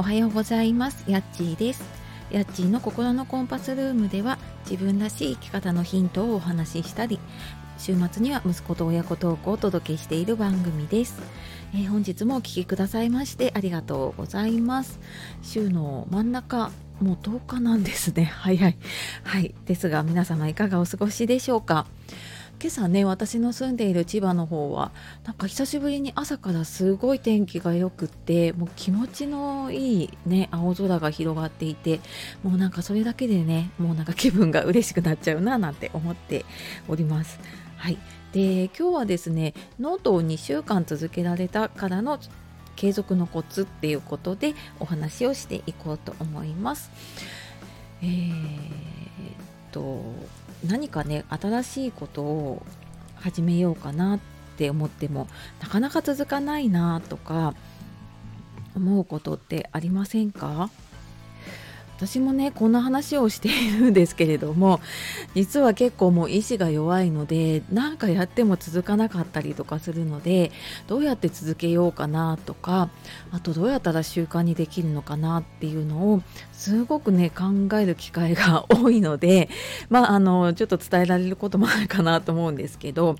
おはようございます。やっちーです。やっちーの心のコンパスルームでは自分らしい生き方のヒントをお話ししたり週末には息子と親子トークをお届けしている番組です、えー、本日もお聴きくださいましてありがとうございます。週の真ん中もう10日なんですね。早い。はい。ですが皆様いかがお過ごしでしょうか？今朝ね私の住んでいる千葉の方はなんか久しぶりに朝からすごい天気が良くってもう気持ちのいいね青空が広がっていてもうなんかそれだけでねもうなんか気分が嬉しくなっちゃうななんて思っております。はいで今日はですねノートを2週間続けられたからの継続のコツっていうことでお話をしていこうと思います。えー、と何かね新しいことを始めようかなって思ってもなかなか続かないなとか思うことってありませんか？私もねこんな話をしているんですけれども実は結構もう意志が弱いので何かやっても続かなかったりとかするのでどうやって続けようかなとかあとどうやったら習慣にできるのかなっていうのをすごくね考える機会が多いので まああのちょっと伝えられることもあるかなと思うんですけど、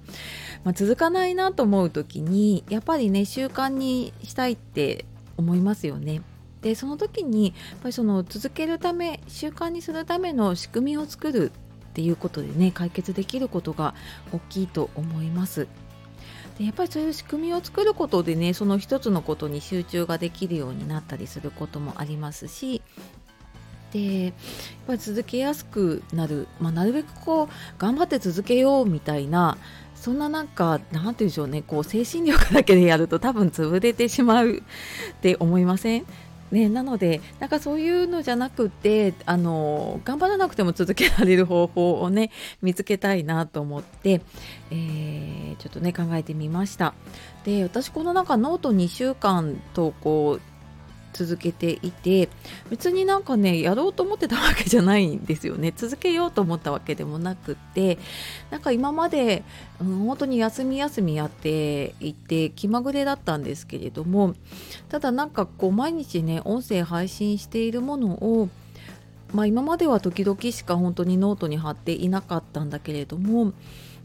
まあ、続かないなと思う時にやっぱりね習慣にしたいって思いますよね。でその時にやっぱりその続けるため習慣にするための仕組みを作るっていうことでね解決できることが大きいと思います。でやっぱりそういう仕組みを作ることでねその一つのことに集中ができるようになったりすることもありますしでやっぱり続けやすくなる、まあ、なるべくこう頑張って続けようみたいなそんななんかなんて言うんでしょうねこう精神力だけでやると多分潰れてしまうって思いません？ね、なのでなんかそういうのじゃなくてあの頑張らなくても続けられる方法をね見つけたいなと思って、えー、ちょっとね考えてみました。で私この中ノート2週間投稿続けていて別になんかねやろうと思ってたわけじゃないんですよね。続けようと思ったわけでもなくってなんか今まで、うん、本当に休み休みやっていて気まぐれだったんですけれどもただなんかこう毎日ね音声配信しているものをまあ今までは時々しか本当にノートに貼っていなかったんだけれども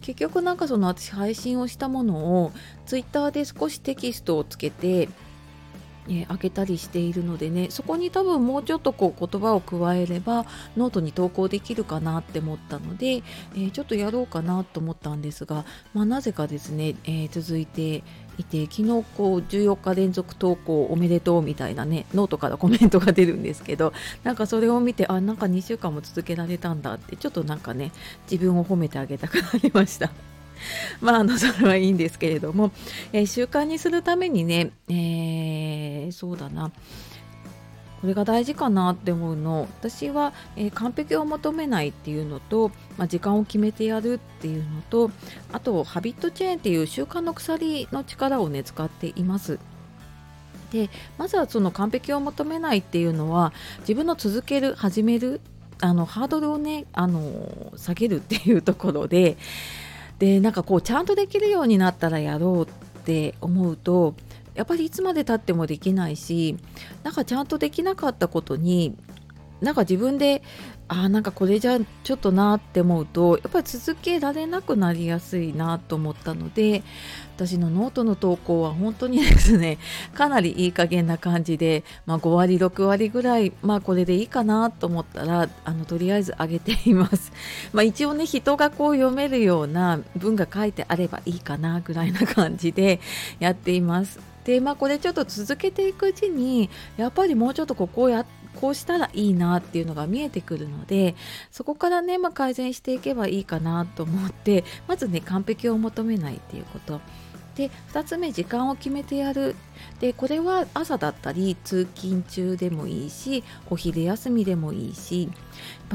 結局なんかその私配信をしたものをツイッターで少しテキストをつけてえ開けたりしているのでねそこに多分もうちょっとこう言葉を加えればノートに投稿できるかなって思ったので、えー、ちょっとやろうかなと思ったんですが、まあ、なぜかですね、えー、続いていて昨日こう14日連続投稿おめでとうみたいなねノートからコメントが出るんですけどなんかそれを見てあなんか2週間も続けられたんだってちょっとなんかね自分を褒めてあげたくなりました。まあ、あの それはいいんですけれども、えー、習慣にするためにね、えー、そうだな。これが大事かなって思うの。私は、えー、完璧を求めないっていうのと、まあ、時間を決めてやるっていうのとあとハビットチェーンっていう習慣の鎖の力をね使っています。でまずはその完璧を求めないっていうのは自分の続ける始めるあのハードルをねあの下げるっていうところででなんかこうちゃんとできるようになったらやろうって思うとやっぱりいつまでたってもできないしなんかちゃんとできなかったことになんか自分であなんかこれじゃちょっとなって思うとやっぱり続けられなくなりやすいなと思ったので私のノートの投稿は本当にですね かなりいい加減な感じで、まあ、5割6割ぐらいまあこれでいいかなと思ったらあのとりあえず上げています。まあ、一応ね人がこう読めるような文が書いてあればいいかなぐらいな感じで やっています。でまあこれちょっと続けていくうちにやっぱりもうちょっとここをやこうしたらいいなっていうのが見えてくるのでそこからね、まあ、改善していけばいいかなと思ってまずね完璧を求めないっていうこと。で2つ目時間を決めてやる。でこれは朝だったり通勤中でもいいしお昼休みでもいいし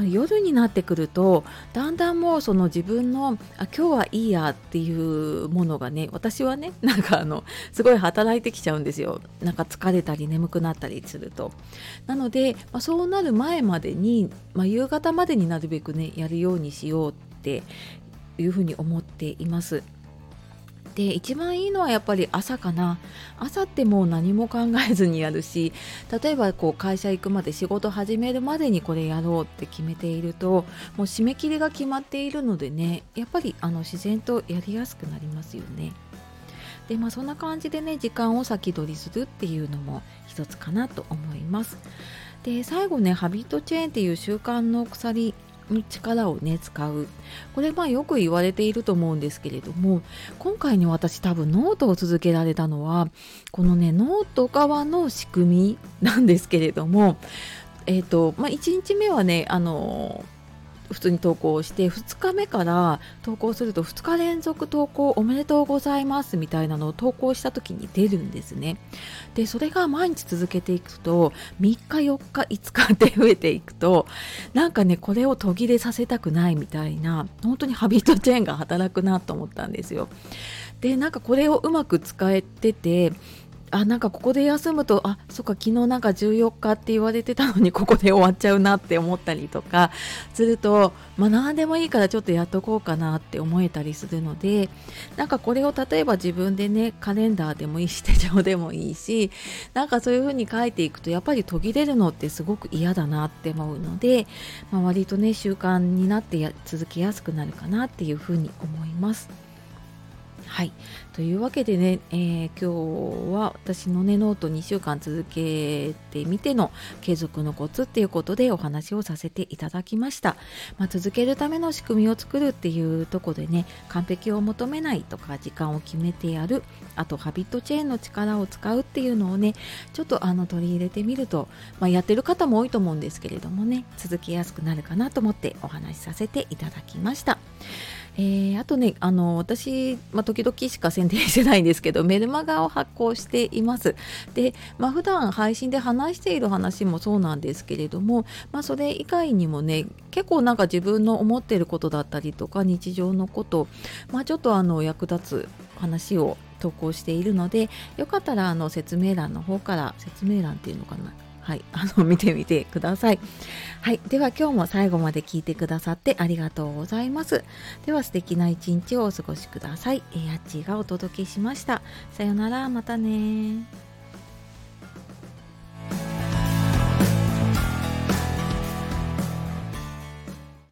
夜になってくるとだんだんもうその自分のあ今日はいいやっていうものがね私はね なんかあのすごい働いてきちゃうんですよ。なんか疲れたり眠くなったりすると。なので、まあ、そうなる前までに、まあ、夕方までになるべくねやるようにしようっていうふうに思っています。で一番いいのはやっぱり朝かな朝ってもう何も考えずにやるし例えばこう会社行くまで仕事始めるまでにこれやろうって決めているともう締め切りが決まっているのでねやっぱりあの自然とやりやすくなりますよね。でまあそんな感じでね時間を先取りするっていうのも一つかなと思います。で最後ねハビットチェーンっていう習慣の鎖力をね使う。これまあよく言われていると思うんですけれども今回に私多分ノートを続けられたのはこのねノート側の仕組みなんですけれどもえっ、ー、とまあ1日目はねあの普通に投稿して2日目から投稿すると2日連続投稿おめでとうございますみたいなのを投稿した時に出るんですね。でそれが毎日続けていくと3日4日5日って増えていくとなんかねこれを途切れさせたくないみたいな本当にハビットチェーンが働くなと思ったんですよ。でなんかこれをうまく使えててあなんかここで休むとあそっか昨日なんか14日って言われてたのに ここで終わっちゃうなって思ったりとかするとまあ何でもいいからちょっとやっとこうかなって思えたりするのでなんかこれを例えば自分でねカレンダーでもいいし手帳でもいいしなんかそういう風に書いていくとやっぱり途切れるのってすごく嫌だなって思うので、まあ、割とね習慣になって続けやすくなるかなっていう風に思います。はい。というわけでね、えー、今日は私のねノート2週間続けてみての継続のコツっていうことでお話をさせていただきました、まあ、続けるための仕組みを作るっていうとこでね完璧を求めないとか時間を決めてやる。あとハビットチェーンの力を使うっていうのをねちょっとあの取り入れてみると、まあ、やってる方も多いと思うんですけれどもね続けやすくなるかなと思ってお話しさせていただきました。えー、あとねあの私、まあ、時々しか宣伝してないんですけどメルマガを発行しています。で、まあ、普段配信で話している話もそうなんですけれども、まあ、それ以外にもね結構なんか自分の思っていることだったりとか日常のこと、まあ、ちょっとあの役立つ話を投稿しているのでよかったらあの説明欄の方から説明欄っていうのかなはい、あの 見てみてください。はい、では今日も最後まで聞いてくださってありがとうございます。では素敵な一日をお過ごしください。えー、あっちがお届けしました。さよなら、またね